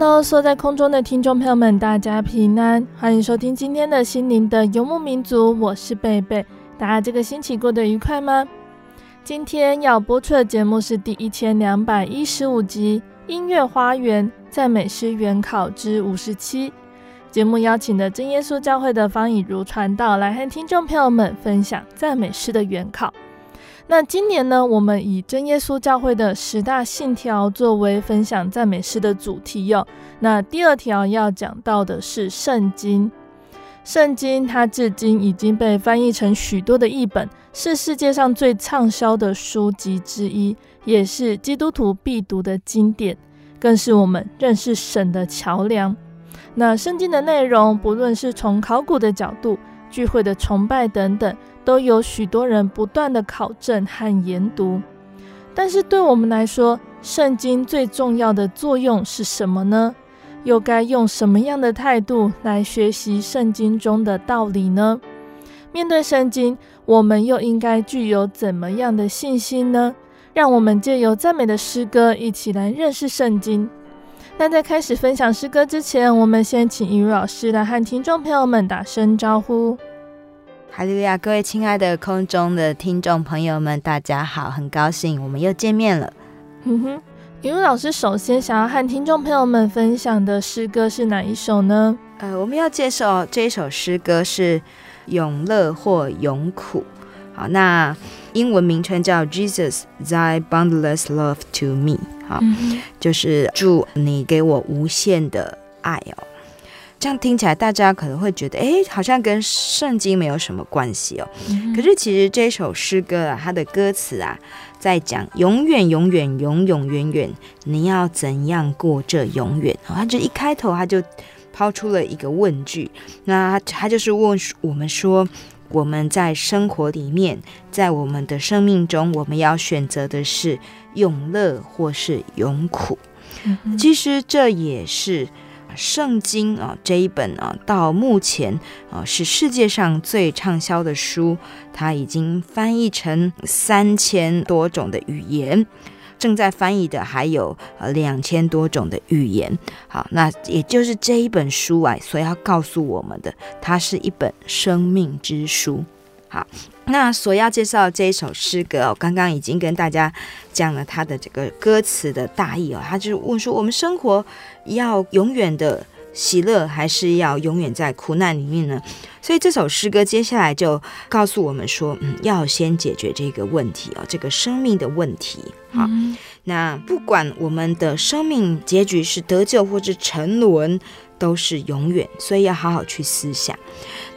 Hello，坐在空中的听众朋友们，大家平安，欢迎收听今天的心灵的游牧民族，我是贝贝。大家这个星期过得愉快吗？今天要播出的节目是第一千两百一十五集《音乐花园赞美诗原考之五十七》。节目邀请的真耶稣教会的方以如传道来和听众朋友们分享赞美诗的原考。那今年呢，我们以真耶稣教会的十大信条作为分享赞美诗的主题哟。那第二条要讲到的是圣经。圣经它至今已经被翻译成许多的译本，是世界上最畅销的书籍之一，也是基督徒必读的经典，更是我们认识神的桥梁。那圣经的内容，不论是从考古的角度，聚会的崇拜等等，都有许多人不断的考证和研读。但是对我们来说，圣经最重要的作用是什么呢？又该用什么样的态度来学习圣经中的道理呢？面对圣经，我们又应该具有怎么样的信心呢？让我们借由赞美的诗歌，一起来认识圣经。那在开始分享诗歌之前，我们先请以如老师来和听众朋友们打声招呼。哈利路亚，各位亲爱的空中的听众朋友们，大家好，很高兴我们又见面了。嗯哼，以如老师首先想要和听众朋友们分享的诗歌是哪一首呢？呃，我们要介绍这一首诗歌是《永乐或永苦》。好，那英文名称叫 Jesus Thy Boundless Love to Me。好，嗯、就是祝你给我无限的爱哦。这样听起来，大家可能会觉得，哎，好像跟圣经没有什么关系哦。嗯、可是其实这首诗歌啊，它的歌词啊，在讲永远、永远、永永远远，你要怎样过这永远？它就一开头，他就抛出了一个问句，那他就是问我们说。我们在生活里面，在我们的生命中，我们要选择的是永乐或是永苦。嗯、其实这也是圣经啊这一本啊到目前啊是世界上最畅销的书，它已经翻译成三千多种的语言。正在翻译的还有呃两千多种的语言，好，那也就是这一本书啊，所要告诉我们的，它是一本生命之书。好，那所要介绍这一首诗歌，我刚刚已经跟大家讲了它的这个歌词的大意哦，他就是问说，我们生活要永远的喜乐，还是要永远在苦难里面呢？所以这首诗歌接下来就告诉我们说，嗯，要先解决这个问题哦，这个生命的问题。好，嗯、那不管我们的生命结局是得救或是沉沦，都是永远，所以要好好去思想。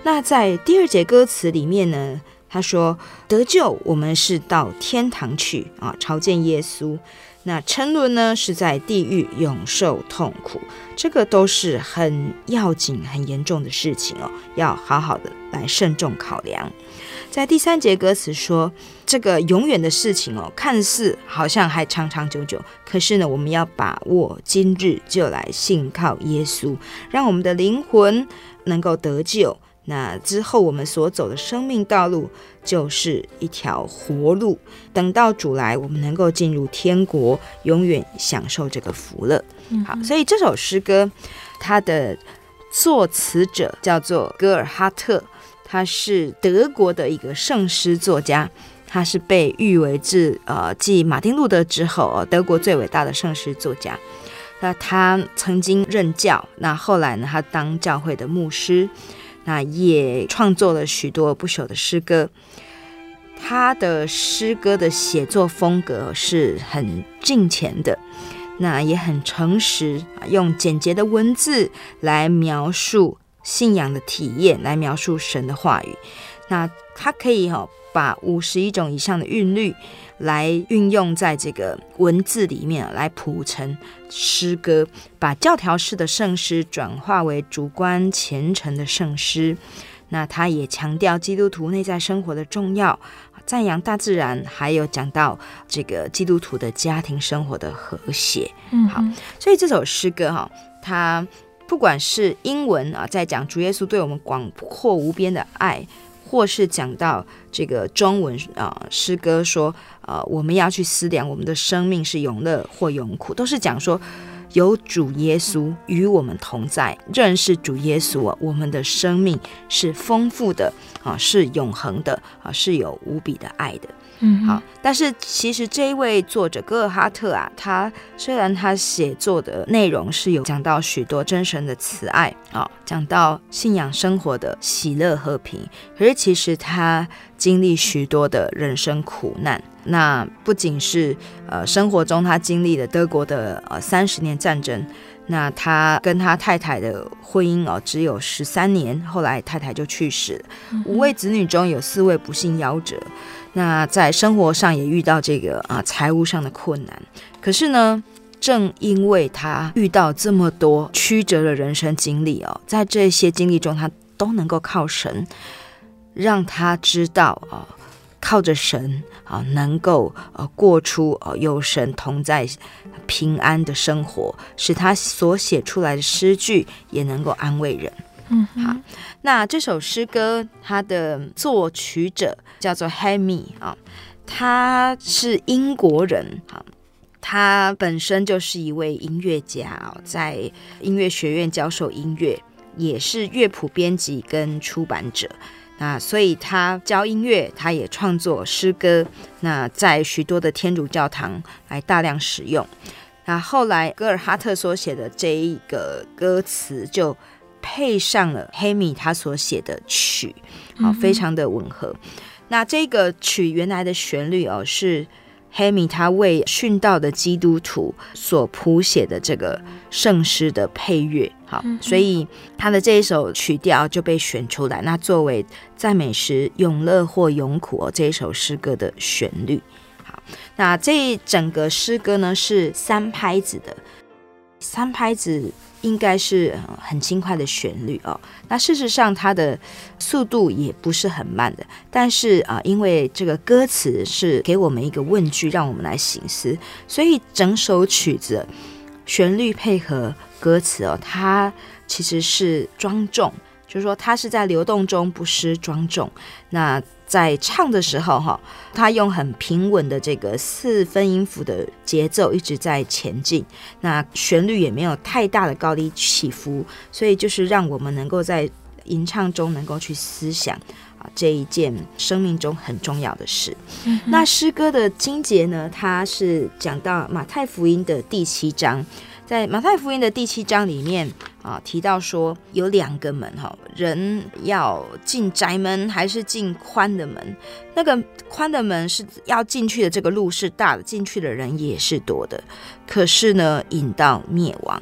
那在第二节歌词里面呢，他说得救，我们是到天堂去啊，朝见耶稣。那沉沦呢，是在地狱永受痛苦，这个都是很要紧、很严重的事情哦，要好好的来慎重考量。在第三节歌词说，这个永远的事情哦，看似好像还长长久久，可是呢，我们要把握今日，就来信靠耶稣，让我们的灵魂能够得救。那之后我们所走的生命道路就是一条活路。等到主来，我们能够进入天国，永远享受这个福乐。好，所以这首诗歌，它的作词者叫做戈尔哈特。他是德国的一个圣诗作家，他是被誉为自呃继马丁路德之后，德国最伟大的圣诗作家。那他曾经任教，那后来呢，他当教会的牧师，那也创作了许多不朽的诗歌。他的诗歌的写作风格是很近前的，那也很诚实，用简洁的文字来描述。信仰的体验来描述神的话语，那他可以哈、哦、把五十一种以上的韵律来运用在这个文字里面，来谱成诗歌，把教条式的圣诗转化为主观虔诚的圣诗。那他也强调基督徒内在生活的重要，赞扬大自然，还有讲到这个基督徒的家庭生活的和谐。嗯，好，所以这首诗歌哈、哦，它。不管是英文啊，在讲主耶稣对我们广阔无边的爱，或是讲到这个中文啊，诗歌说，呃，我们要去思量我们的生命是永乐或永苦，都是讲说有主耶稣与我们同在，认识主耶稣啊，我们的生命是丰富的啊，是永恒的啊，是有无比的爱的。嗯，好，但是其实这一位作者戈尔哈特啊，他虽然他写作的内容是有讲到许多真神的慈爱啊，讲到信仰生活的喜乐和平，可是其实他经历许多的人生苦难。那不仅是呃生活中他经历了德国的呃三十年战争，那他跟他太太的婚姻哦只有十三年，后来太太就去世了，五位子女中有四位不幸夭折。那在生活上也遇到这个啊财务上的困难，可是呢，正因为他遇到这么多曲折的人生经历哦，在这些经历中，他都能够靠神，让他知道啊，靠着神啊，能够呃过出呃有神同在平安的生活，使他所写出来的诗句也能够安慰人。嗯，好，那这首诗歌它的作曲者叫做 Hemi 啊，他是英国人，好，他本身就是一位音乐家啊，在音乐学院教授音乐，也是乐谱编辑跟出版者。那所以他教音乐，他也创作诗歌，那在许多的天主教堂来大量使用。那后来格尔哈特所写的这一个歌词就。配上了黑米他所写的曲，好，非常的吻合。那这个曲原来的旋律哦，是黑米他为殉道的基督徒所谱写的这个圣诗的配乐，好，嗯、所以他的这一首曲调就被选出来，那作为赞美时永乐或永苦哦这一首诗歌的旋律。好，那这一整个诗歌呢是三拍子的，三拍子。应该是很轻快的旋律哦。那事实上，它的速度也不是很慢的。但是啊，因为这个歌词是给我们一个问句，让我们来省思，所以整首曲子旋律配合歌词哦，它其实是庄重，就是说它是在流动中不失庄重。那在唱的时候，哈，他用很平稳的这个四分音符的节奏一直在前进，那旋律也没有太大的高低起伏，所以就是让我们能够在吟唱中能够去思想啊这一件生命中很重要的事。嗯、那诗歌的经节呢，它是讲到马太福音的第七章。在马太福音的第七章里面啊，提到说有两个门哈，人要进窄门还是进宽的门？那个宽的门是要进去的，这个路是大的，进去的人也是多的。可是呢，引到灭亡。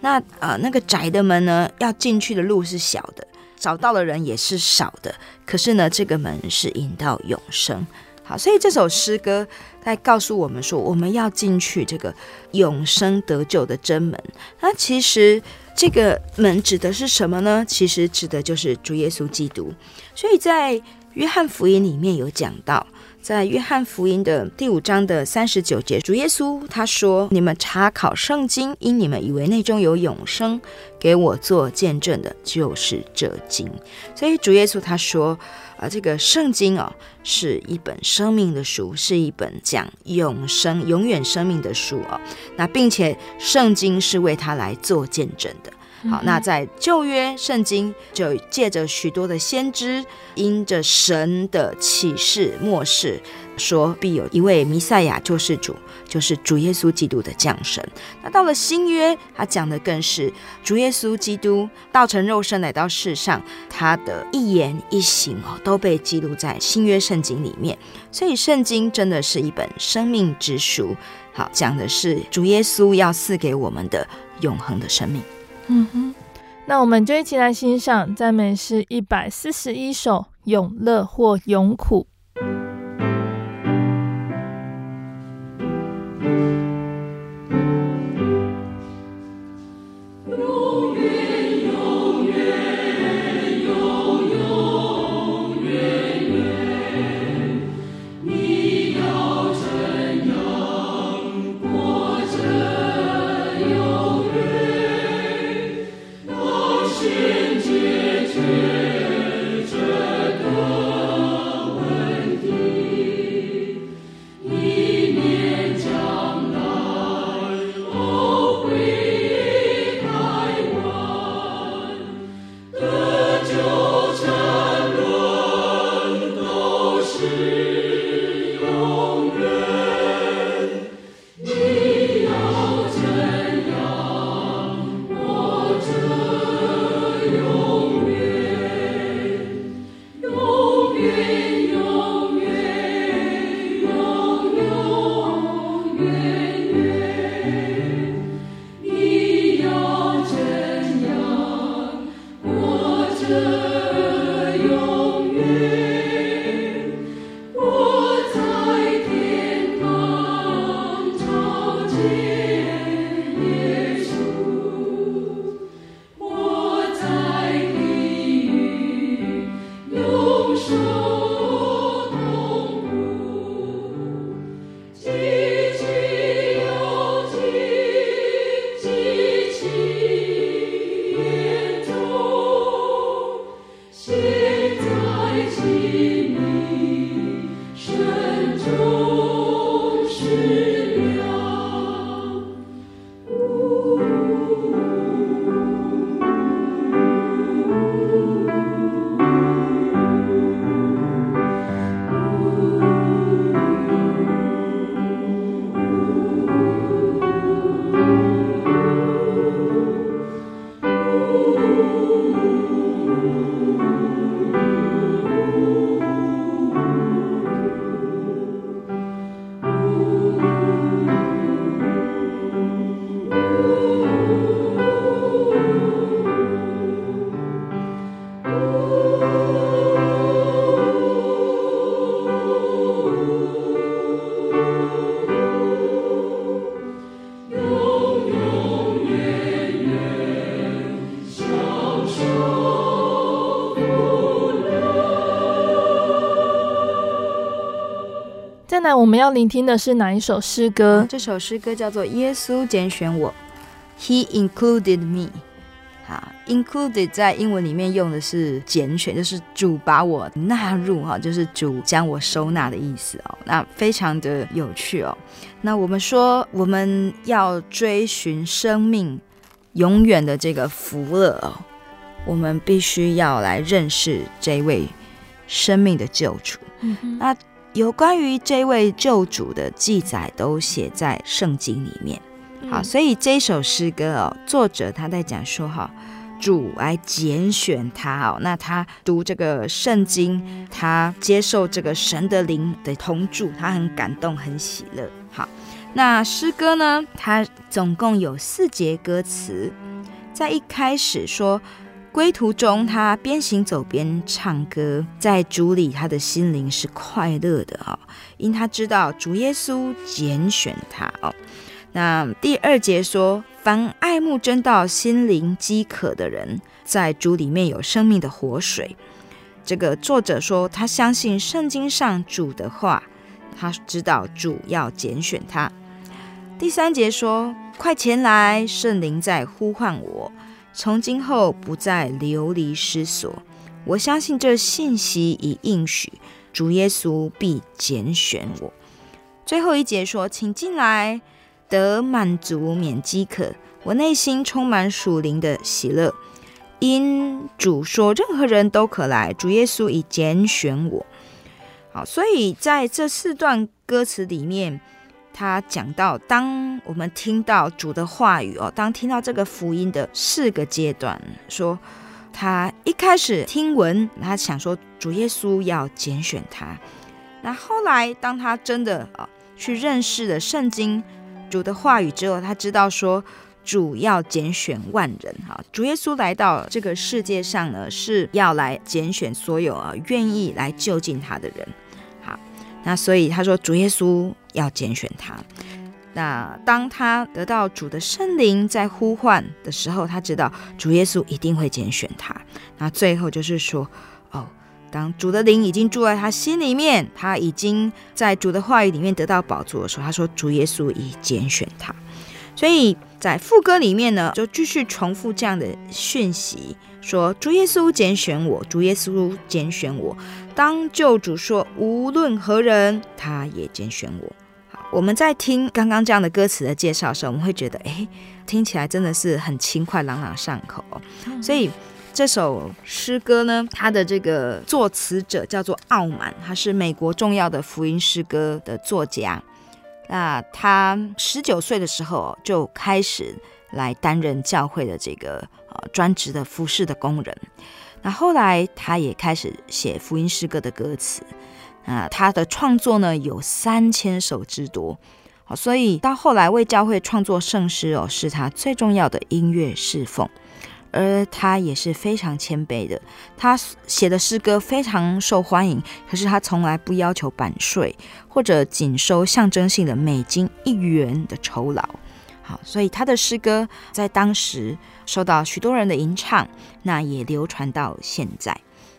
那啊，那个窄的门呢，要进去的路是小的，找到的人也是少的。可是呢，这个门是引到永生。好，所以这首诗歌在告诉我们说，我们要进去这个永生得救的真门。那其实这个门指的是什么呢？其实指的就是主耶稣基督。所以在约翰福音里面有讲到。在约翰福音的第五章的三十九节，主耶稣他说：“你们查考圣经，因你们以为内中有永生，给我做见证的，就是这经。”所以主耶稣他说：“啊，这个圣经哦，是一本生命的书，是一本讲永生、永远生命的书哦。那并且圣经是为他来做见证的。”好，那在旧约圣经就借着许多的先知，因着神的启示默示，说必有一位弥赛亚救世主，就是主耶稣基督的降生。那到了新约，他讲的更是主耶稣基督道成肉身来到世上，他的一言一行哦都被记录在新约圣经里面。所以圣经真的是一本生命之书。好，讲的是主耶稣要赐给我们的永恒的生命。嗯哼，那我们就一起来欣赏赞美诗一百四十一首《永乐或永苦》。们要聆听的是哪一首诗歌？这首诗歌叫做《耶稣拣选我》，He included me。好，included 在英文里面用的是拣选，就是主把我纳入哈，就是主将我收纳的意思哦。那非常的有趣哦。那我们说我们要追寻生命永远的这个福乐哦，我们必须要来认识这位生命的救主。嗯哼，那。有关于这位救主的记载都写在圣经里面，好，所以这首诗歌哦，作者他在讲说哈，主来拣选他哦，那他读这个圣经，他接受这个神的灵的同住，他很感动，很喜乐。好，那诗歌呢，它总共有四节歌词，在一开始说。归途中，他边行走边唱歌，在主里，他的心灵是快乐的哦，因他知道主耶稣拣选他哦。那第二节说，凡爱慕真道、心灵饥渴的人，在主里面有生命的活水。这个作者说，他相信圣经上主的话，他知道主要拣选他。第三节说：“快前来，圣灵在呼唤我，从今后不再流离失所。我相信这信息已应许，主耶稣必拣选我。”最后一节说：“请进来，得满足，免饥渴。我内心充满属灵的喜乐。”因主说，任何人都可来。主耶稣已拣选我。好，所以在这四段歌词里面，他讲到，当我们听到主的话语哦，当听到这个福音的四个阶段，说他一开始听闻，他想说主耶稣要拣选他。那后来，当他真的啊去认识了圣经主的话语之后，他知道说。主要拣选万人，哈，主耶稣来到这个世界上呢，是要来拣选所有啊愿意来就近他的人，那所以他说主耶稣要拣选他。那当他得到主的圣灵在呼唤的时候，他知道主耶稣一定会拣选他。那最后就是说，哦，当主的灵已经住在他心里面，他已经在主的话语里面得到宝座的时候，他说主耶稣已拣选他。所以在副歌里面呢，就继续重复这样的讯息，说主耶稣拣选我，主耶稣拣选我。当救主说无论何人，他也拣选我。好，我们在听刚刚这样的歌词的介绍的时候，我们会觉得，哎，听起来真的是很轻快，朗朗上口。所以这首诗歌呢，它的这个作词者叫做傲满，他是美国重要的福音诗歌的作家。那他十九岁的时候就开始来担任教会的这个呃专职的服侍的工人。那后来他也开始写福音诗歌的歌词。啊，他的创作呢有三千首之多。好，所以到后来为教会创作圣诗哦，是他最重要的音乐侍奉。而他也是非常谦卑的，他写的诗歌非常受欢迎，可是他从来不要求版税，或者仅收象征性的美金一元的酬劳。好，所以他的诗歌在当时受到许多人的吟唱，那也流传到现在。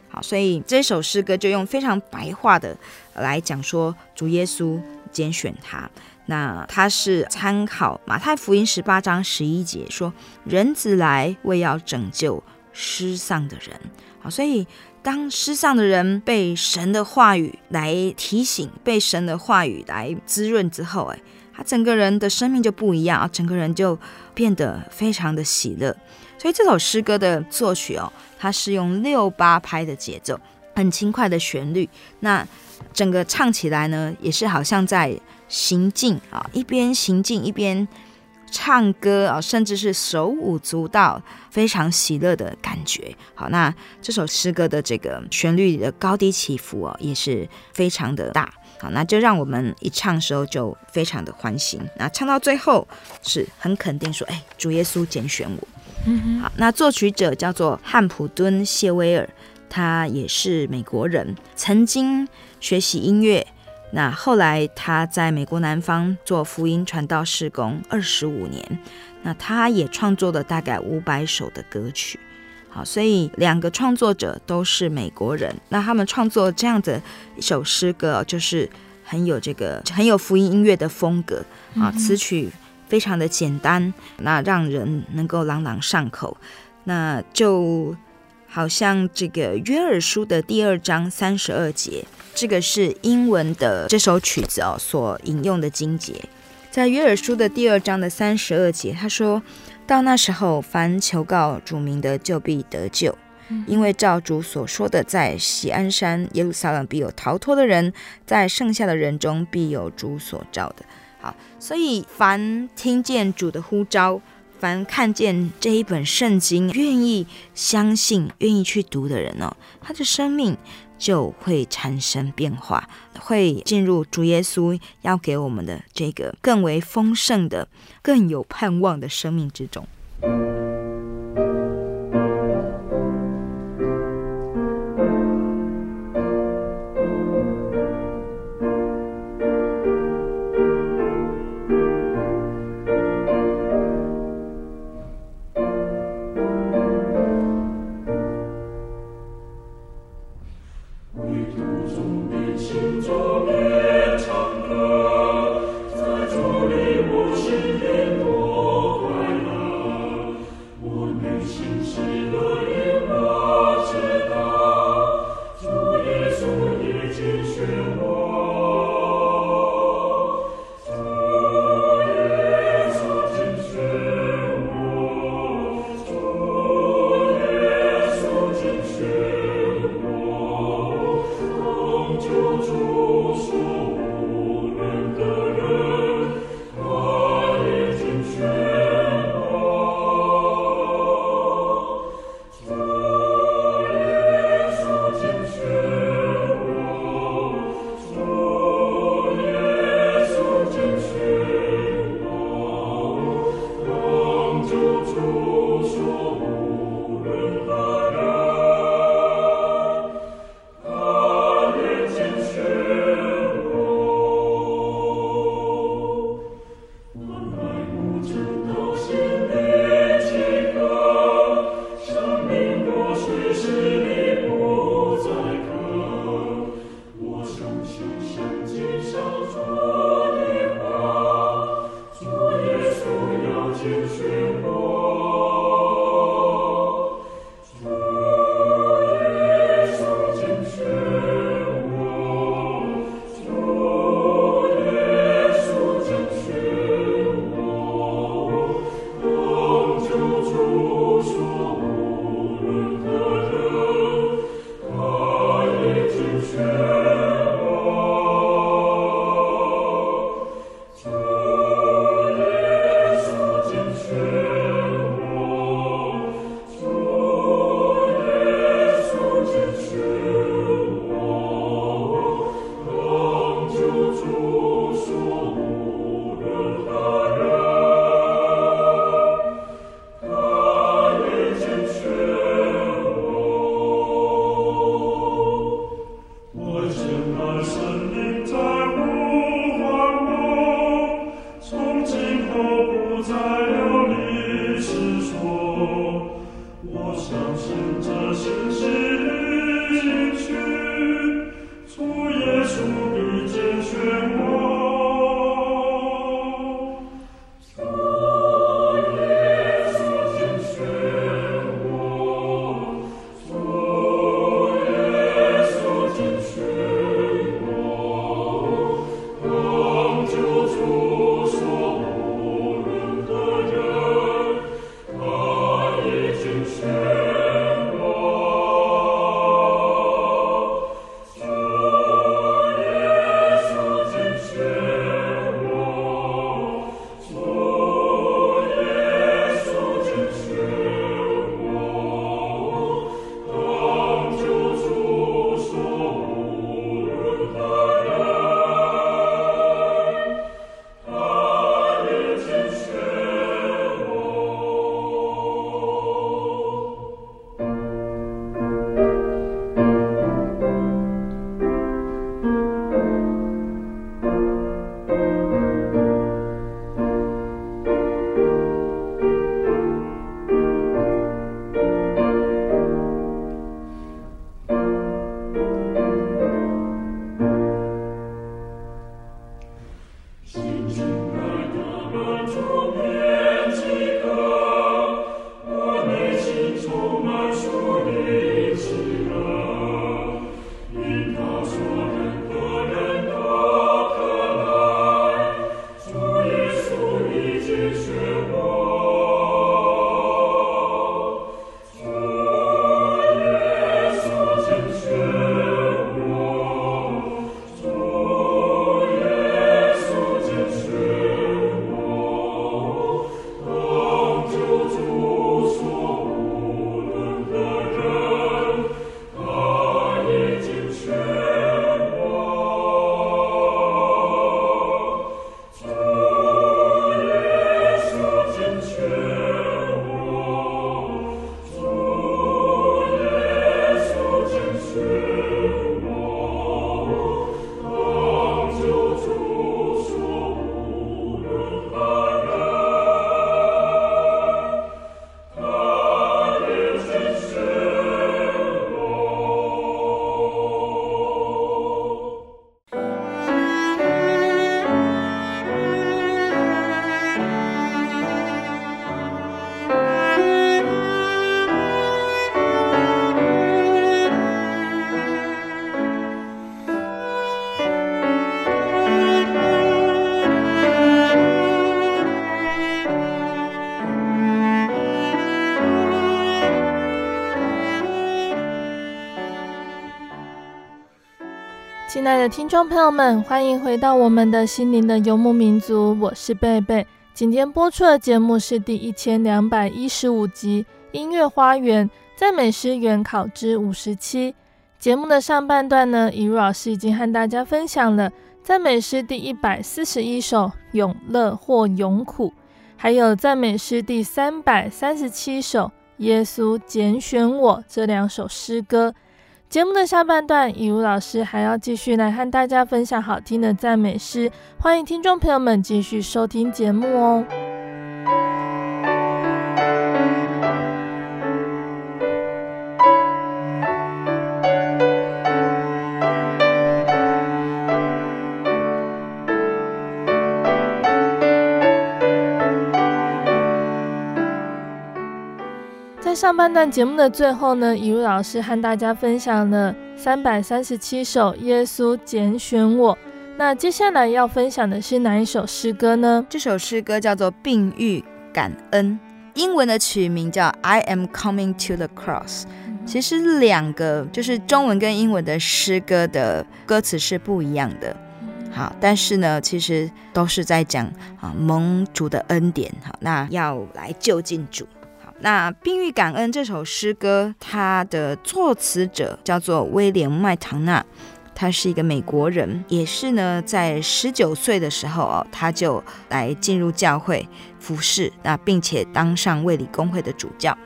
好，所以这首诗歌就用非常白话的来讲说，主耶稣拣选他。那他是参考马太福音十八章十一节说：“人子来为要拯救失丧的人。”好，所以当失丧的人被神的话语来提醒，被神的话语来滋润之后，哎，他整个人的生命就不一样啊，整个人就变得非常的喜乐。所以这首诗歌的作曲哦，它是用六八拍的节奏，很轻快的旋律。那整个唱起来呢，也是好像在。行进啊，一边行进一边唱歌啊，甚至是手舞足蹈，非常喜乐的感觉。好，那这首诗歌的这个旋律的高低起伏哦，也是非常的大。好，那就让我们一唱的时候就非常的欢欣。那唱到最后是很肯定说，哎，主耶稣拣选我。嗯哼。好，那作曲者叫做汉普敦谢威尔，他也是美国人，曾经学习音乐。那后来他在美国南方做福音传道事工二十五年，那他也创作了大概五百首的歌曲，好，所以两个创作者都是美国人，那他们创作这样的一首诗歌，就是很有这个很有福音音乐的风格。啊，词曲非常的简单，那让人能够朗朗上口，那就好像这个约尔书的第二章三十二节。这个是英文的这首曲子哦，所引用的经节，在约尔书的第二章的三十二节，他说到那时候，凡求告主名的，就必得救，因为照主所说的，在锡安山耶路撒冷必有逃脱的人，在剩下的人中必有主所召的。好，所以凡听见主的呼召，凡看见这一本圣经，愿意相信、愿意去读的人哦，他的生命。就会产生变化，会进入主耶稣要给我们的这个更为丰盛的、更有盼望的生命之中。亲爱的听众朋友们，欢迎回到我们的心灵的游牧民族，我是贝贝。今天播出的节目是第一千两百一十五集《音乐花园赞美诗原考之五十七》。节目的上半段呢，以如老师已经和大家分享了赞美诗第一百四十一首《永乐或永苦》，还有赞美诗第三百三十七首《耶稣拣选我》这两首诗歌。节目的下半段，以如老师还要继续来和大家分享好听的赞美诗，欢迎听众朋友们继续收听节目哦。上半段节目的最后呢，以如老师和大家分享了三百三十七首耶稣拣选我。那接下来要分享的是哪一首诗歌呢？这首诗歌叫做《病愈感恩》，英文的曲名叫《I Am Coming to the Cross》。其实两个就是中文跟英文的诗歌的歌词是不一样的。好，但是呢，其实都是在讲啊蒙主的恩典。好，那要来就近主。那《病愈感恩》这首诗歌，它的作词者叫做威廉麦唐纳。他是一个美国人，也是呢，在十九岁的时候哦，他就来进入教会服侍，那并且当上卫理公会的主教。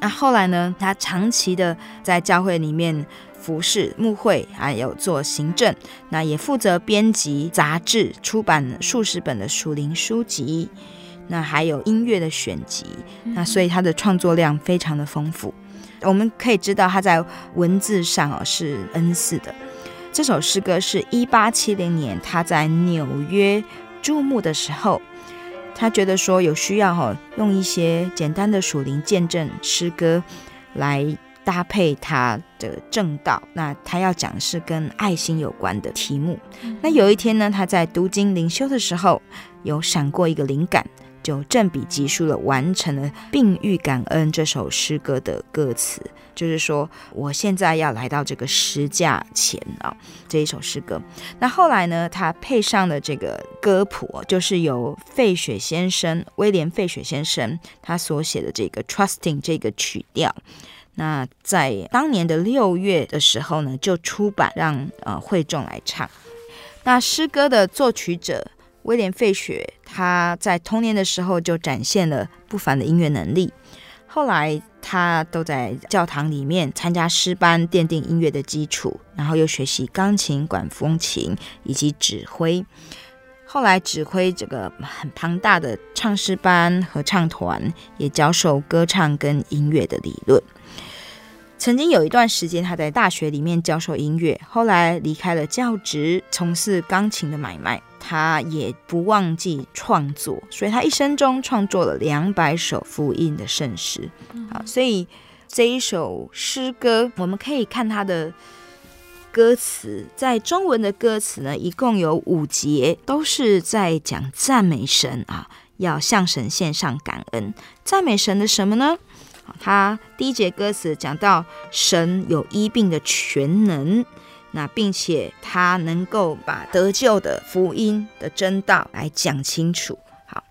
那后来呢，他长期的在教会里面服侍牧会，还有做行政，那也负责编辑杂志，出版数十本的属灵书籍，那还有音乐的选集，那所以他的创作量非常的丰富。我们可以知道他在文字上哦是恩赐的。这首诗歌是一八七零年他在纽约注目的时候，他觉得说有需要哈，用一些简单的属灵见证诗歌来搭配他的正道。那他要讲是跟爱心有关的题目。那有一天呢，他在读经灵修的时候，有闪过一个灵感。就正笔疾书了，完成了《病愈感恩》这首诗歌的歌词，就是说，我现在要来到这个十架前啊，这一首诗歌。那后来呢，他配上了这个歌谱，就是由费雪先生威廉费雪先生他所写的这个《Trusting》这个曲调。那在当年的六月的时候呢，就出版让呃会众来唱。那诗歌的作曲者。威廉·费雪，他在童年的时候就展现了不凡的音乐能力。后来，他都在教堂里面参加诗班，奠定音乐的基础，然后又学习钢琴、管风琴以及指挥。后来，指挥这个很庞大的唱诗班、合唱团，也教授歌唱跟音乐的理论。曾经有一段时间，他在大学里面教授音乐，后来离开了教职，从事钢琴的买卖。他也不忘记创作，所以他一生中创作了两百首福音的圣诗。好，所以这一首诗歌，我们可以看他的歌词，在中文的歌词呢，一共有五节，都是在讲赞美神啊，要向神献上感恩。赞美神的什么呢？他第一节歌词讲到神有医病的全能。那并且他能够把得救的福音的真道来讲清楚。好，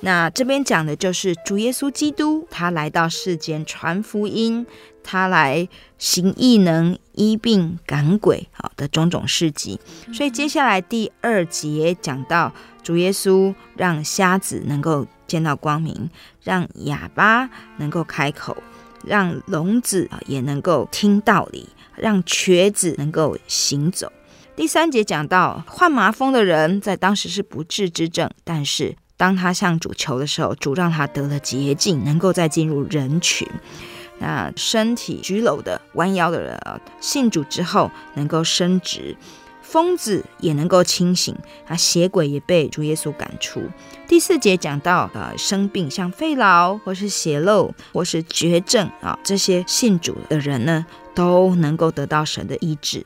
那这边讲的就是主耶稣基督，他来到世间传福音，他来行异能、医病、赶鬼，好的种种事迹。所以接下来第二节讲到主耶稣让瞎子能够见到光明，让哑巴能够开口，让聋子也能够听道理。让瘸子能够行走。第三节讲到患麻风的人，在当时是不治之症，但是当他向主求的时候，主让他得了洁净，能够再进入人群。那身体局僂的、弯腰的人啊，信主之后能够伸直。疯子也能够清醒，啊，邪鬼也被主耶稣赶出。第四节讲到，呃，生病像肺痨或是血漏或是绝症啊，这些信主的人呢，都能够得到神的医治。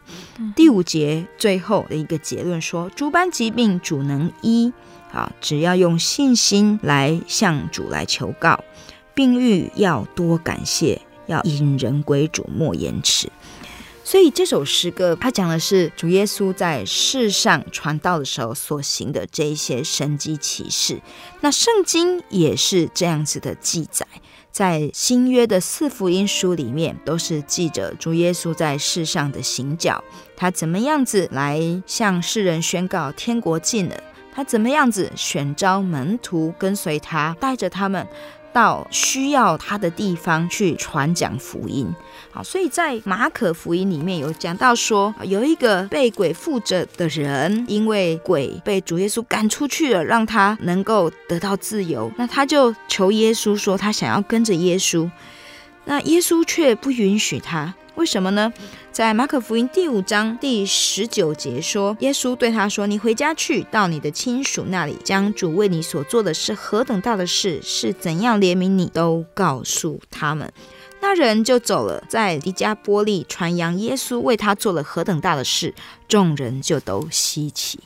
第五节最后的一个结论说，诸般疾病主能医，啊，只要用信心来向主来求告，病愈要多感谢，要引人归主，莫延迟。所以这首诗歌，它讲的是主耶稣在世上传道的时候所行的这一些神迹奇事。那圣经也是这样子的记载，在新约的四福音书里面，都是记着主耶稣在世上的行脚，他怎么样子来向世人宣告天国近了，他怎么样子选召门徒跟随他，带着他们。到需要他的地方去传讲福音，好，所以在马可福音里面有讲到说，有一个被鬼附着的人，因为鬼被主耶稣赶出去了，让他能够得到自由，那他就求耶稣说，他想要跟着耶稣。那耶稣却不允许他。为什么呢？在马可福音第五章第十九节说，耶稣对他说：“你回家去，到你的亲属那里，将主为你所做的是何等大的事，是怎样怜悯你，都告诉他们。”那人就走了，在迪加波利传扬耶稣为他做了何等大的事，众人就都稀奇。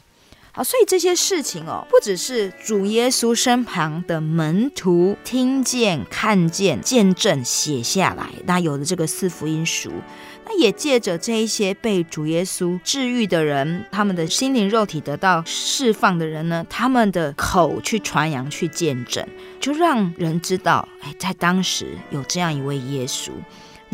好，所以这些事情哦，不只是主耶稣身旁的门徒听见、看见、见证、写下来，那有的这个四福音书，那也借着这一些被主耶稣治愈的人，他们的心灵肉体得到释放的人呢，他们的口去传扬、去见证，就让人知道，哎，在当时有这样一位耶稣。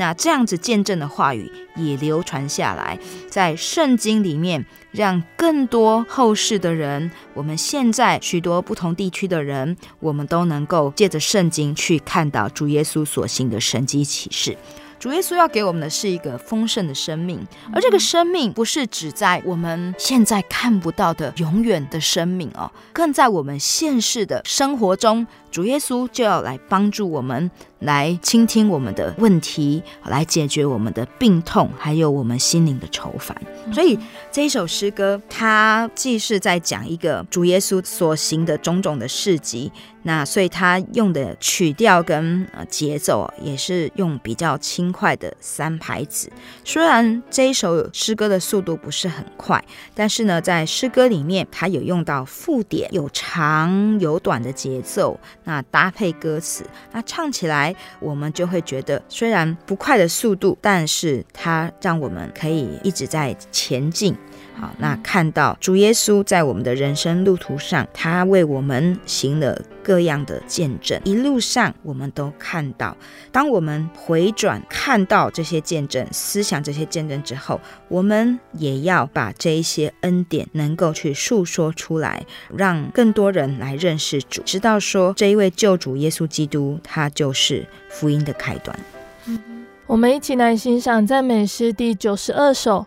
那这样子见证的话语也流传下来，在圣经里面，让更多后世的人，我们现在许多不同地区的人，我们都能够借着圣经去看到主耶稣所行的神迹奇事。主耶稣要给我们的是一个丰盛的生命，而这个生命不是只在我们现在看不到的永远的生命哦，更在我们现世的生活中，主耶稣就要来帮助我们，来倾听我们的问题，来解决我们的病痛，还有我们心灵的愁烦。所以这一首诗歌，它既是在讲一个主耶稣所行的种种的事迹。那所以他用的曲调跟呃节奏也是用比较轻快的三拍子。虽然这一首诗歌的速度不是很快，但是呢，在诗歌里面它有用到附点，有长有短的节奏，那搭配歌词，那唱起来我们就会觉得虽然不快的速度，但是它让我们可以一直在前进。好，那看到主耶稣在我们的人生路途上，他为我们行了各样的见证。一路上，我们都看到，当我们回转看到这些见证、思想这些见证之后，我们也要把这一些恩典能够去诉说出来，让更多人来认识主，知道说这一位救主耶稣基督，他就是福音的开端。我们一起来欣赏赞美诗第九十二首。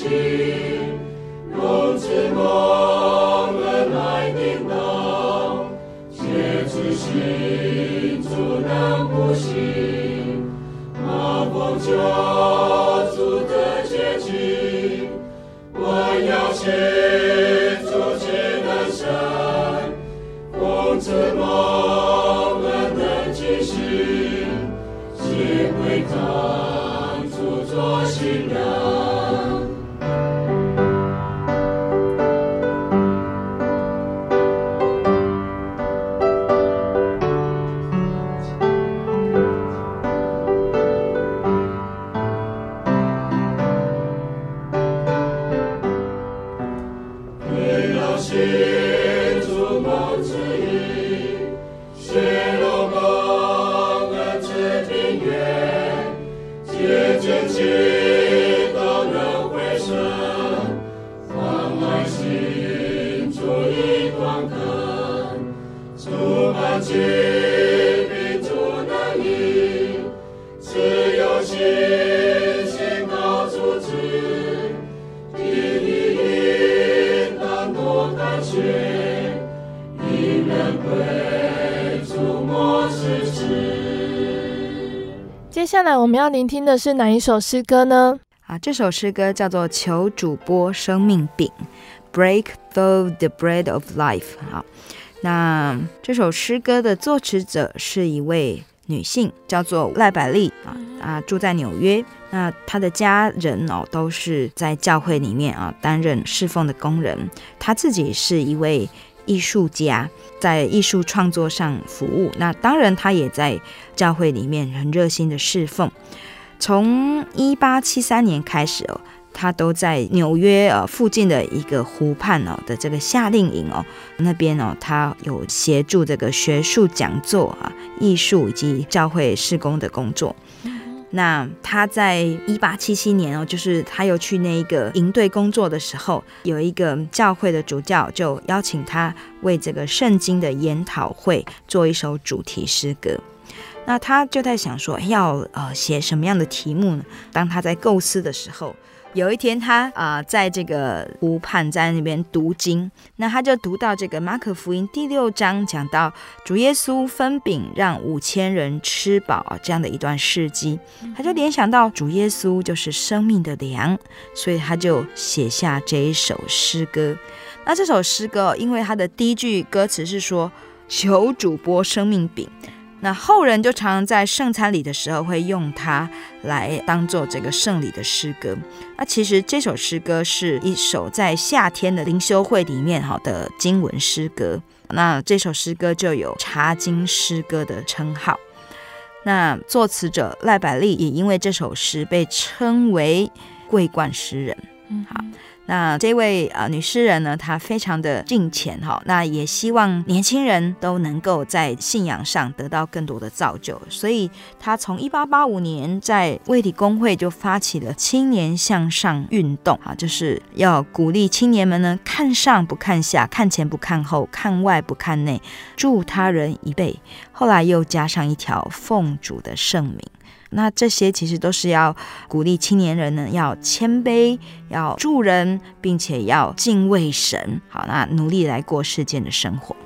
接要聆听的是哪一首诗歌呢？啊，这首诗歌叫做《求主播生命饼》（Break through the bread of life）。好，那这首诗歌的作词者是一位女性，叫做赖百丽啊啊，住在纽约。那她的家人哦，都是在教会里面啊担任侍奉的工人。她自己是一位艺术家，在艺术创作上服务。那当然，他也在教会里面很热心的侍奉。从一八七三年开始哦，他都在纽约呃附近的一个湖畔哦的这个夏令营哦那边哦，他有协助这个学术讲座啊、艺术以及教会施工的工作。那他在一八七七年哦，就是他又去那一个营队工作的时候，有一个教会的主教就邀请他为这个圣经的研讨会做一首主题诗歌。那他就在想说，要呃写什么样的题目呢？当他在构思的时候。有一天他，啊在这个湖畔在那边读经，那他就读到这个马可福音第六章，讲到主耶稣分饼让五千人吃饱这样的一段事迹，他就联想到主耶稣就是生命的粮，所以他就写下这一首诗歌。那这首诗歌，因为它的第一句歌词是说“求主播生命饼”。那后人就常常在圣餐礼的时候会用它来当做这个圣礼的诗歌。那其实这首诗歌是一首在夏天的灵修会里面哈的经文诗歌。那这首诗歌就有茶经诗歌的称号。那作词者赖百利也因为这首诗被称为桂冠诗人。嗯，好。那这位呃女诗人呢，她非常的敬虔哈，那也希望年轻人都能够在信仰上得到更多的造就，所以她从一八八五年在卫理公会就发起了青年向上运动啊，就是要鼓励青年们呢，看上不看下，看前不看后，看外不看内，助他人一臂。后来又加上一条奉主的圣名。那这些其实都是要鼓励青年人呢，要谦卑，要助人，并且要敬畏神。好，那努力来过世间的生活。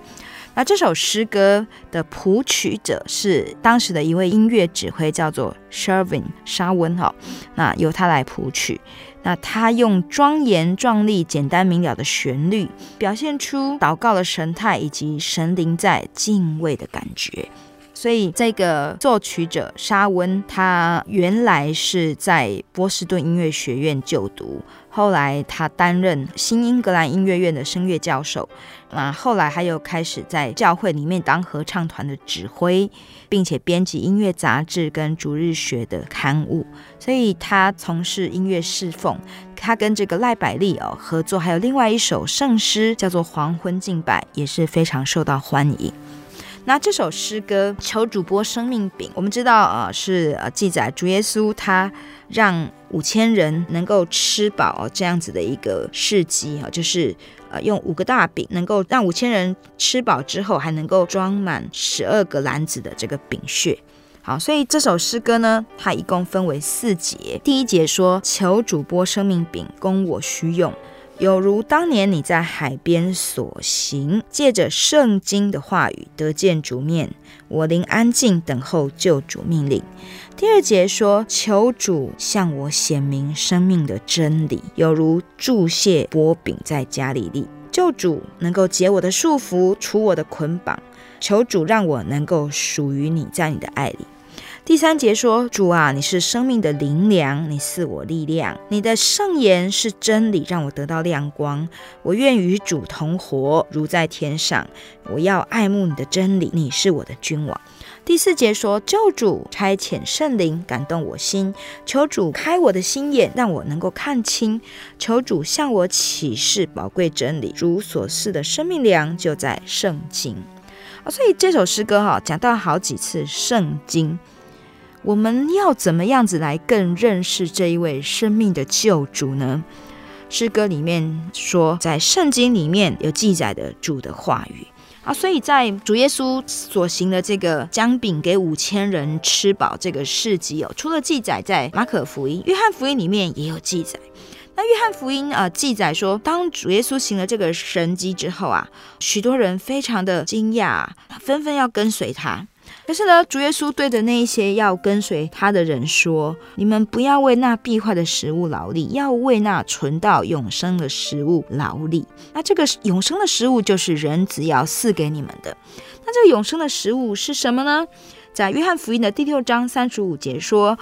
那这首诗歌的谱曲者是当时的一位音乐指挥，叫做 Sherwin 沙温。哈，那由他来谱曲。那他用庄严壮丽、简单明了的旋律，表现出祷告的神态以及神灵在敬畏的感觉。所以，这个作曲者沙温，他原来是在波士顿音乐学院就读，后来他担任新英格兰音乐院的声乐教授，那，后来他又开始在教会里面当合唱团的指挥，并且编辑音乐杂志跟逐日学的刊物，所以他从事音乐侍奉。他跟这个赖百利哦合作，还有另外一首圣诗叫做《黄昏敬拜》，也是非常受到欢迎。那这首诗歌《求主播生命饼》，我们知道啊、呃，是呃记载主耶稣他让五千人能够吃饱，这样子的一个事迹哈，就是呃用五个大饼能够让五千人吃饱之后，还能够装满十二个篮子的这个饼屑。好，所以这首诗歌呢，它一共分为四节。第一节说：“求主播生命饼，供我需用。”有如当年你在海边所行，借着圣经的话语得见主面，我灵安静等候救主命令。第二节说，求主向我显明生命的真理，有如祝谢擘饼在加利利，救主能够解我的束缚，除我的捆绑。求主让我能够属于你，在你的爱里。第三节说：“主啊，你是生命的灵粮，你赐我力量。你的圣言是真理，让我得到亮光。我愿与主同活，如在天上。我要爱慕你的真理，你是我的君王。”第四节说：“救主差遣圣灵感动我心，求主开我的心眼，让我能够看清。求主向我启示宝贵真理，如所示的生命粮就在圣经。”啊，所以这首诗歌哈讲到好几次圣经。我们要怎么样子来更认识这一位生命的救主呢？诗歌里面说，在圣经里面有记载的主的话语啊，所以在主耶稣所行的这个将饼给五千人吃饱这个事迹哦，除了记载在马可福音、约翰福音里面也有记载。那约翰福音啊、记载说，当主耶稣行了这个神迹之后啊，许多人非常的惊讶，纷纷要跟随他。可是呢，主耶稣对着那一些要跟随他的人说：“你们不要为那必坏的食物劳力，要为那存到永生的食物劳力。那这个永生的食物就是人子要赐给你们的。那这个永生的食物是什么呢？在约翰福音的第六章三十五节说，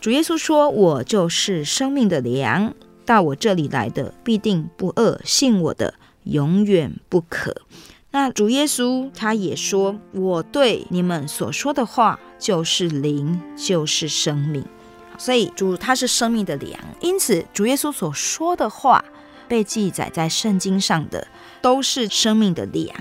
主耶稣说：‘我就是生命的粮，到我这里来的必定不饿，信我的永远不渴。’”那主耶稣他也说：“我对你们所说的话就是灵，就是生命。”所以主他是生命的粮，因此主耶稣所说的话被记载在圣经上的都是生命的粮。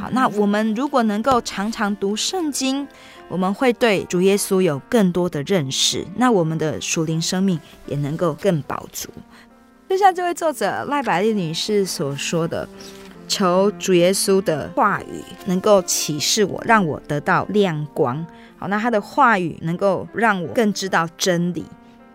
好，那我们如果能够常常读圣经，我们会对主耶稣有更多的认识，那我们的属灵生命也能够更饱足。就像这位作者赖百丽女士所说的，求主耶稣的话语能够启示我，让我得到亮光。好，那他的话语能够让我更知道真理。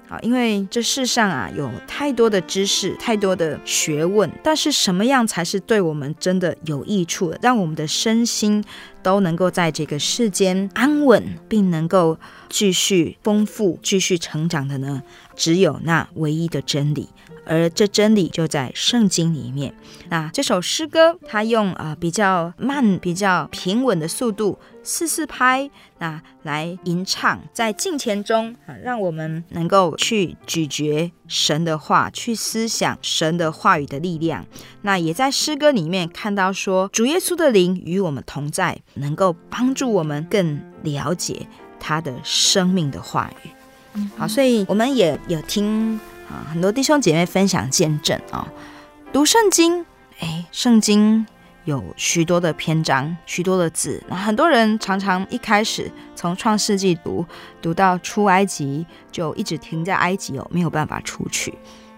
好，因为这世上啊有太多的知识，太多的学问，但是什么样才是对我们真的有益处的，让我们的身心都能够在这个世间安稳，并能够继续丰富、继续成长的呢？只有那唯一的真理。而这真理就在圣经里面。那这首诗歌，它用啊、呃、比较慢、比较平稳的速度，四四拍，那来吟唱，在敬虔中啊，让我们能够去咀嚼神的话，去思想神的话语的力量。那也在诗歌里面看到说，主耶稣的灵与我们同在，能够帮助我们更了解他的生命的话语。好，所以我们也有听。很多弟兄姐妹分享见证啊，读圣经，哎，圣经有许多的篇章，许多的字。那很多人常常一开始从创世纪读，读到出埃及，就一直停在埃及哦，没有办法出去。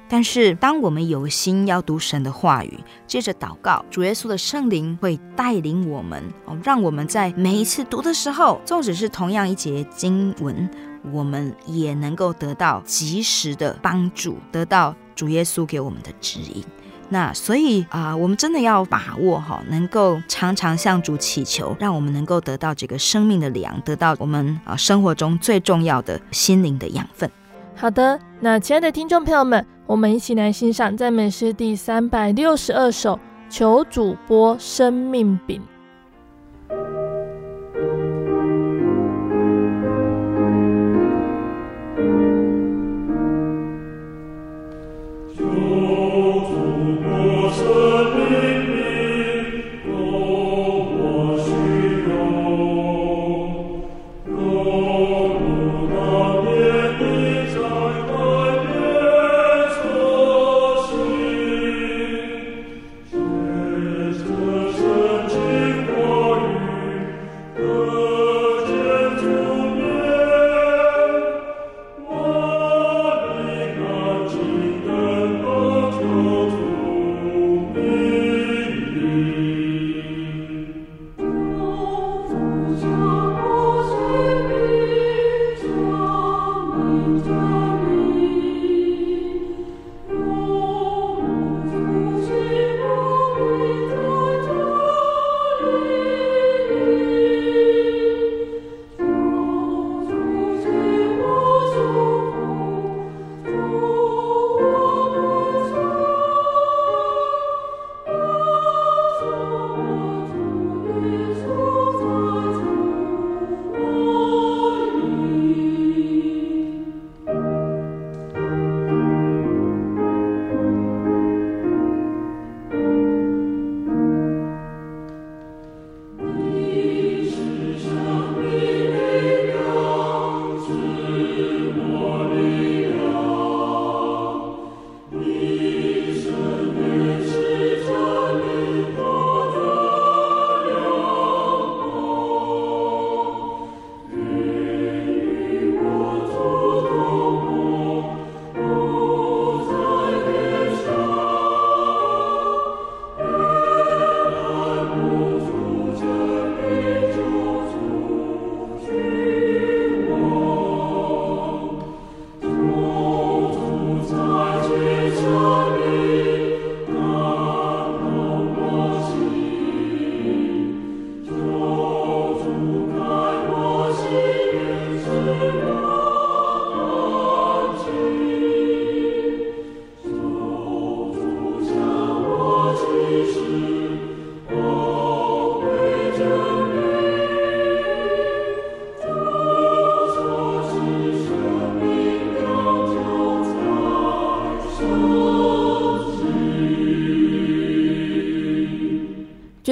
但是当我们有心要读神的话语，接着祷告，主耶稣的圣灵会带领我们哦，让我们在每一次读的时候，纵使是同样一节经文。我们也能够得到及时的帮助，得到主耶稣给我们的指引。那所以啊、我们真的要把握哈，能够常常向主祈求，让我们能够得到这个生命的粮，得到我们啊生活中最重要的心灵的养分。好的，那亲爱的听众朋友们，我们一起来欣赏赞美诗第三百六十二首《求主播生命饼》。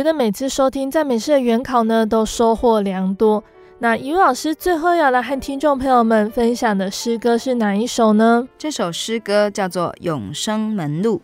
觉得每次收听赞美诗的原考呢，都收获良多。那余老师最后要来和听众朋友们分享的诗歌是哪一首呢？这首诗歌叫做《永生门路》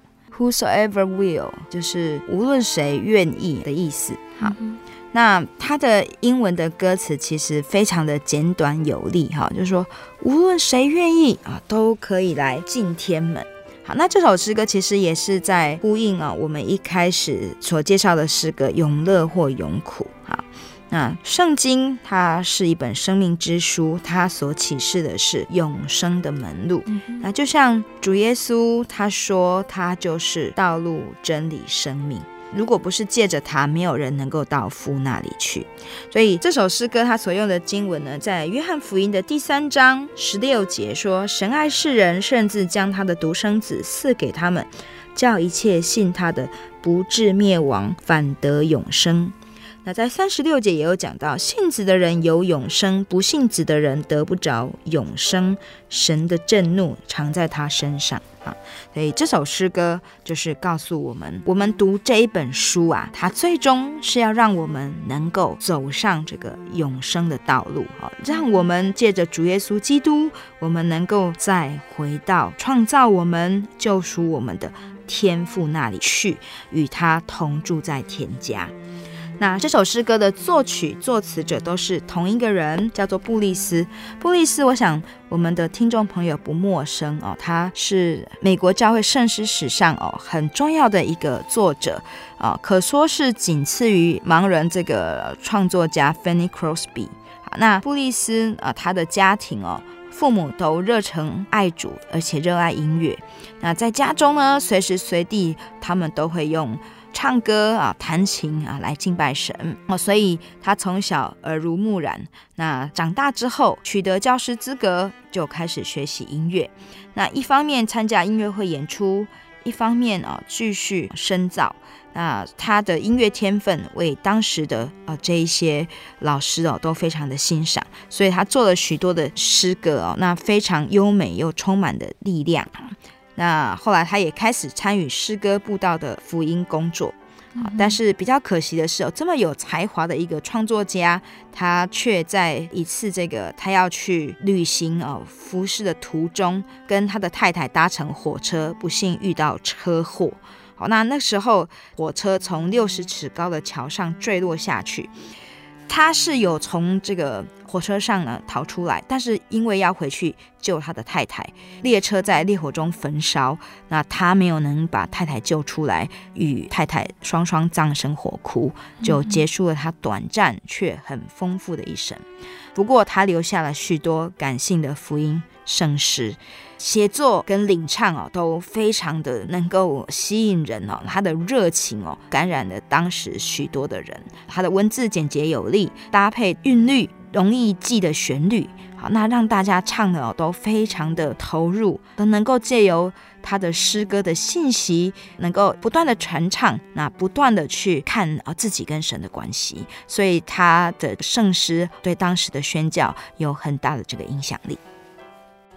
，Whosoever will，就是无论谁愿意的意思。好，嗯、那它的英文的歌词其实非常的简短有力，哈，就是说无论谁愿意啊，都可以来进天门。好，那这首诗歌其实也是在呼应啊，我们一开始所介绍的诗歌《永乐或永苦》。哈。那圣经它是一本生命之书，它所启示的是永生的门路。嗯、那就像主耶稣他说，他就是道路、真理、生命。如果不是借着他，没有人能够到父那里去。所以这首诗歌他所用的经文呢，在约翰福音的第三章十六节说：“神爱世人，甚至将他的独生子赐给他们，叫一切信他的不至灭亡，反得永生。”那在三十六节也有讲到，信子的人有永生，不信子的人得不着永生。神的震怒常在他身上啊，所以这首诗歌就是告诉我们，我们读这一本书啊，它最终是要让我们能够走上这个永生的道路啊，让我们借着主耶稣基督，我们能够再回到创造我们、救赎我们的天父那里去，与他同住在天家。那这首诗歌的作曲、作词者都是同一个人，叫做布利斯。布利斯，我想我们的听众朋友不陌生哦，他是美国教会圣诗史上哦很重要的一个作者啊、可说是仅次于盲人这个创作家 Fanny Crosby。那布利斯啊，他的家庭哦，父母都热诚爱主，而且热爱音乐。那在家中呢，随时随地他们都会用。唱歌啊，弹琴啊，来敬拜神哦，所以他从小耳濡目染。那长大之后取得教师资格，就开始学习音乐。那一方面参加音乐会演出，一方面啊继续深造。那他的音乐天分为当时的啊这一些老师哦都非常的欣赏，所以他做了许多的诗歌哦，那非常优美又充满的力量。那后来，他也开始参与诗歌布道的福音工作，但是比较可惜的是，哦，这么有才华的一个创作家，他却在一次这个他要去旅行哦服侍的途中，跟他的太太搭乘火车，不幸遇到车祸。好，那那时候火车从六十尺高的桥上坠落下去。他是有从这个火车上呢逃出来，但是因为要回去救他的太太，列车在烈火中焚烧，那他没有能把太太救出来，与太太双双葬身火窟，就结束了他短暂却很丰富的一生。不过他留下了许多感性的福音圣诗。写作跟领唱哦都非常的能够吸引人哦，他的热情哦感染了当时许多的人。他的文字简洁有力，搭配韵律容易记的旋律，好，那让大家唱的哦都非常的投入，都能够借由他的诗歌的信息，能够不断的传唱，那不断的去看啊自己跟神的关系，所以他的圣诗对当时的宣教有很大的这个影响力。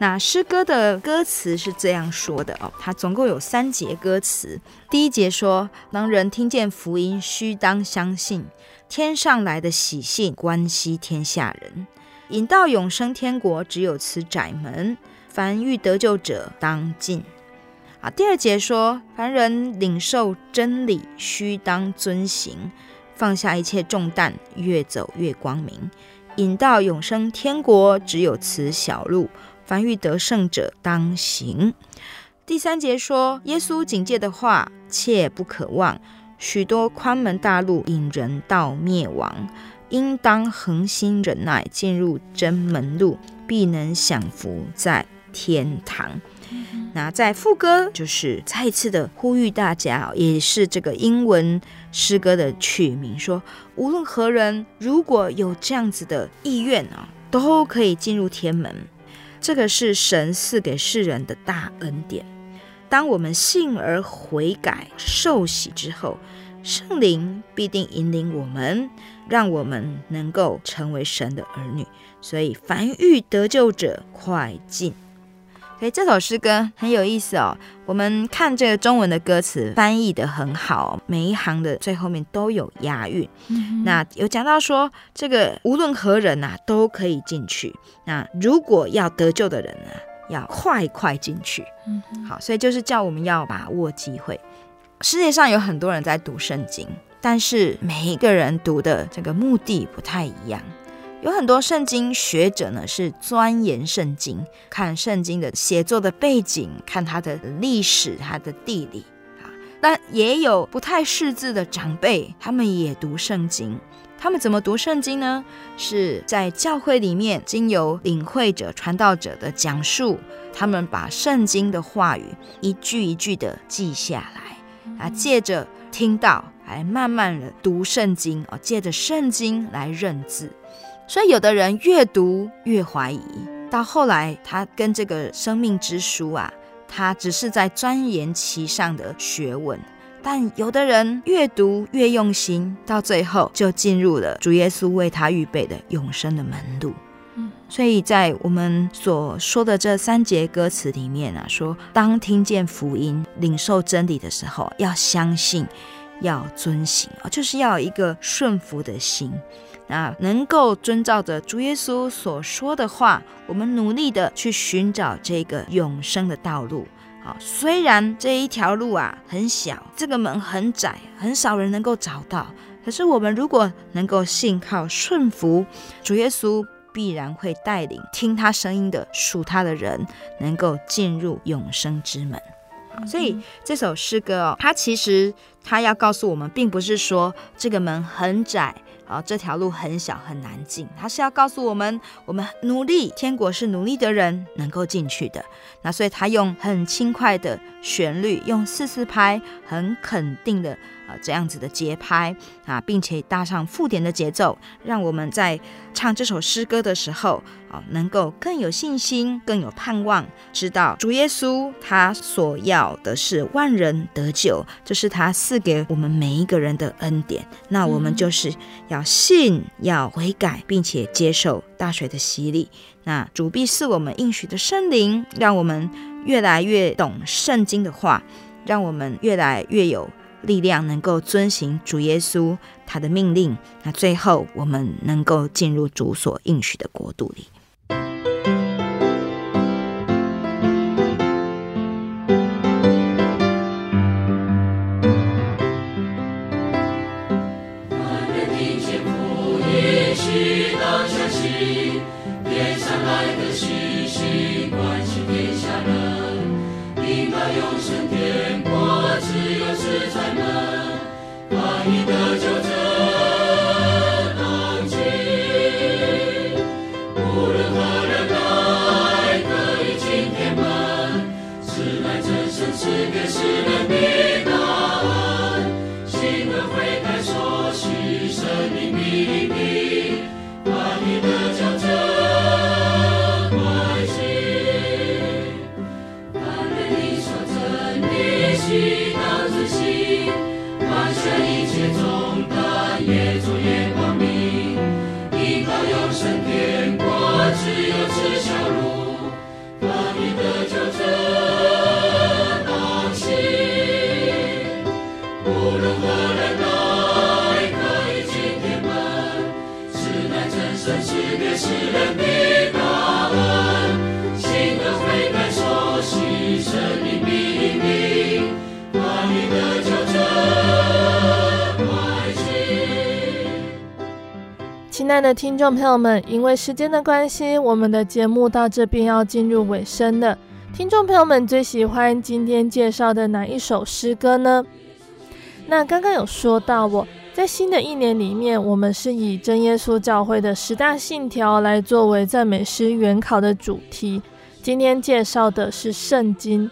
那诗歌的歌词是这样说的哦，它总共有三节歌词。第一节说：“当人听见福音，须当相信，天上来的喜信关系天下人，引到永生天国，只有此窄门，凡欲得救者当进。”啊，第二节说：“凡人领受真理，须当遵行，放下一切重担，越走越光明，引到永生天国，只有此小路。”凡欲得胜者当行。第三节说，耶稣警戒的话，切不可忘。许多宽门大路引人到灭亡，应当恒心忍耐，进入真门路，必能享福在天堂。那在副歌就是再一次的呼吁大家，也是这个英文诗歌的曲名，说无论何人，如果有这样子的意愿啊，都可以进入天门。这个是神赐给世人的大恩典。当我们信而悔改、受洗之后，圣灵必定引领我们，让我们能够成为神的儿女。所以，凡欲得救者，快进。所以这首诗歌很有意思哦。我们看这个中文的歌词翻译的很好，每一行的最后面都有押韵。嗯、那有讲到说，这个无论何人呐、啊、都可以进去。那如果要得救的人呢，要快快进去。嗯，好，所以就是叫我们要把握机会。世界上有很多人在读圣经，但是每一个人读的这个目的不太一样。有很多圣经学者呢，是钻研圣经，看圣经的写作的背景，看它的历史、它的地理啊。那也有不太识字的长辈，他们也读圣经。他们怎么读圣经呢？是在教会里面经由领会者、传道者的讲述，他们把圣经的话语一句一句的记下来啊，借着听到来慢慢的读圣经哦，借着圣经来认字。所以，有的人越读越怀疑，到后来他跟这个生命之书啊，他只是在钻研其上的学问；但有的人越读越用心，到最后就进入了主耶稣为他预备的永生的门路。嗯，所以在我们所说的这三节歌词里面啊，说当听见福音、领受真理的时候，要相信，要遵行啊，就是要有一个顺服的心。那能够遵照着主耶稣所说的话，我们努力的去寻找这个永生的道路。好，虽然这一条路啊很小，这个门很窄，很少人能够找到。可是我们如果能够信靠顺服主耶稣，必然会带领听他声音的属他的人，能够进入永生之门。所以这首诗歌哦，它其实它要告诉我们，并不是说这个门很窄。啊，这条路很小很难进，他是要告诉我们，我们努力，天国是努力的人能够进去的。那所以他用很轻快的旋律，用四四拍，很肯定的。这样子的节拍啊，并且搭上附点的节奏，让我们在唱这首诗歌的时候啊，能够更有信心，更有盼望，知道主耶稣他所要的是万人得救，这是他赐给我们每一个人的恩典。那我们就是要信，要悔改，并且接受大水的洗礼。那主必赐我们应许的圣灵，让我们越来越懂圣经的话，让我们越来越有。力量能够遵行主耶稣他的命令，那最后我们能够进入主所应许的国度里。在门，把你。亲爱的听众朋友们，因为时间的关系，我们的节目到这边要进入尾声了。听众朋友们最喜欢今天介绍的哪一首诗歌呢？那刚刚有说到，我在新的一年里面，我们是以真耶稣教会的十大信条来作为赞美诗原考的主题。今天介绍的是圣经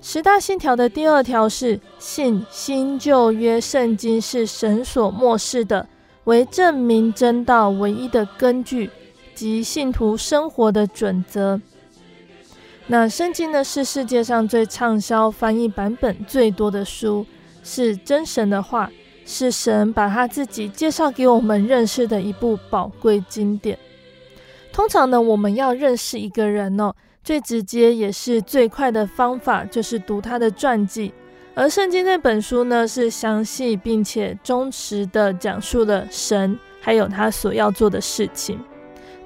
十大信条的第二条是信新旧约圣经是神所默示的。为证明真道唯一的根据及信徒生活的准则。那圣经呢，是世界上最畅销、翻译版本最多的书，是真神的话，是神把他自己介绍给我们认识的一部宝贵经典。通常呢，我们要认识一个人哦，最直接也是最快的方法就是读他的传记。而圣经这本书呢，是详细并且忠实的讲述了神还有他所要做的事情。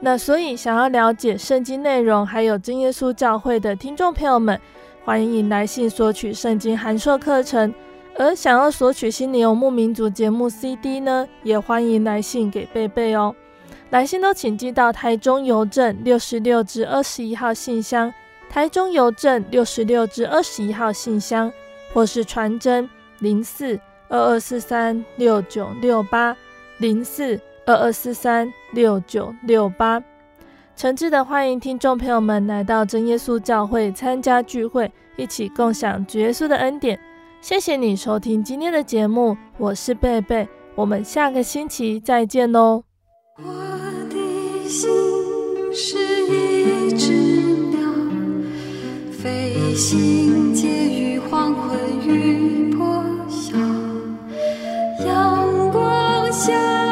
那所以想要了解圣经内容，还有真耶稣教会的听众朋友们，欢迎来信索取圣经函授课程。而想要索取《心灵游牧民族》节目 CD 呢，也欢迎来信给贝贝哦。来信都请寄到台中邮政六十六至二十一号信箱，台中邮政六十六至二十一号信箱。或是传真零四二二四三六九六八零四二二四三六九六八，诚挚的欢迎听众朋友们来到真耶稣教会参加聚会，一起共享主耶稣的恩典。谢谢你收听今天的节目，我是贝贝，我们下个星期再见喽。我的心是一只鸟，飞行光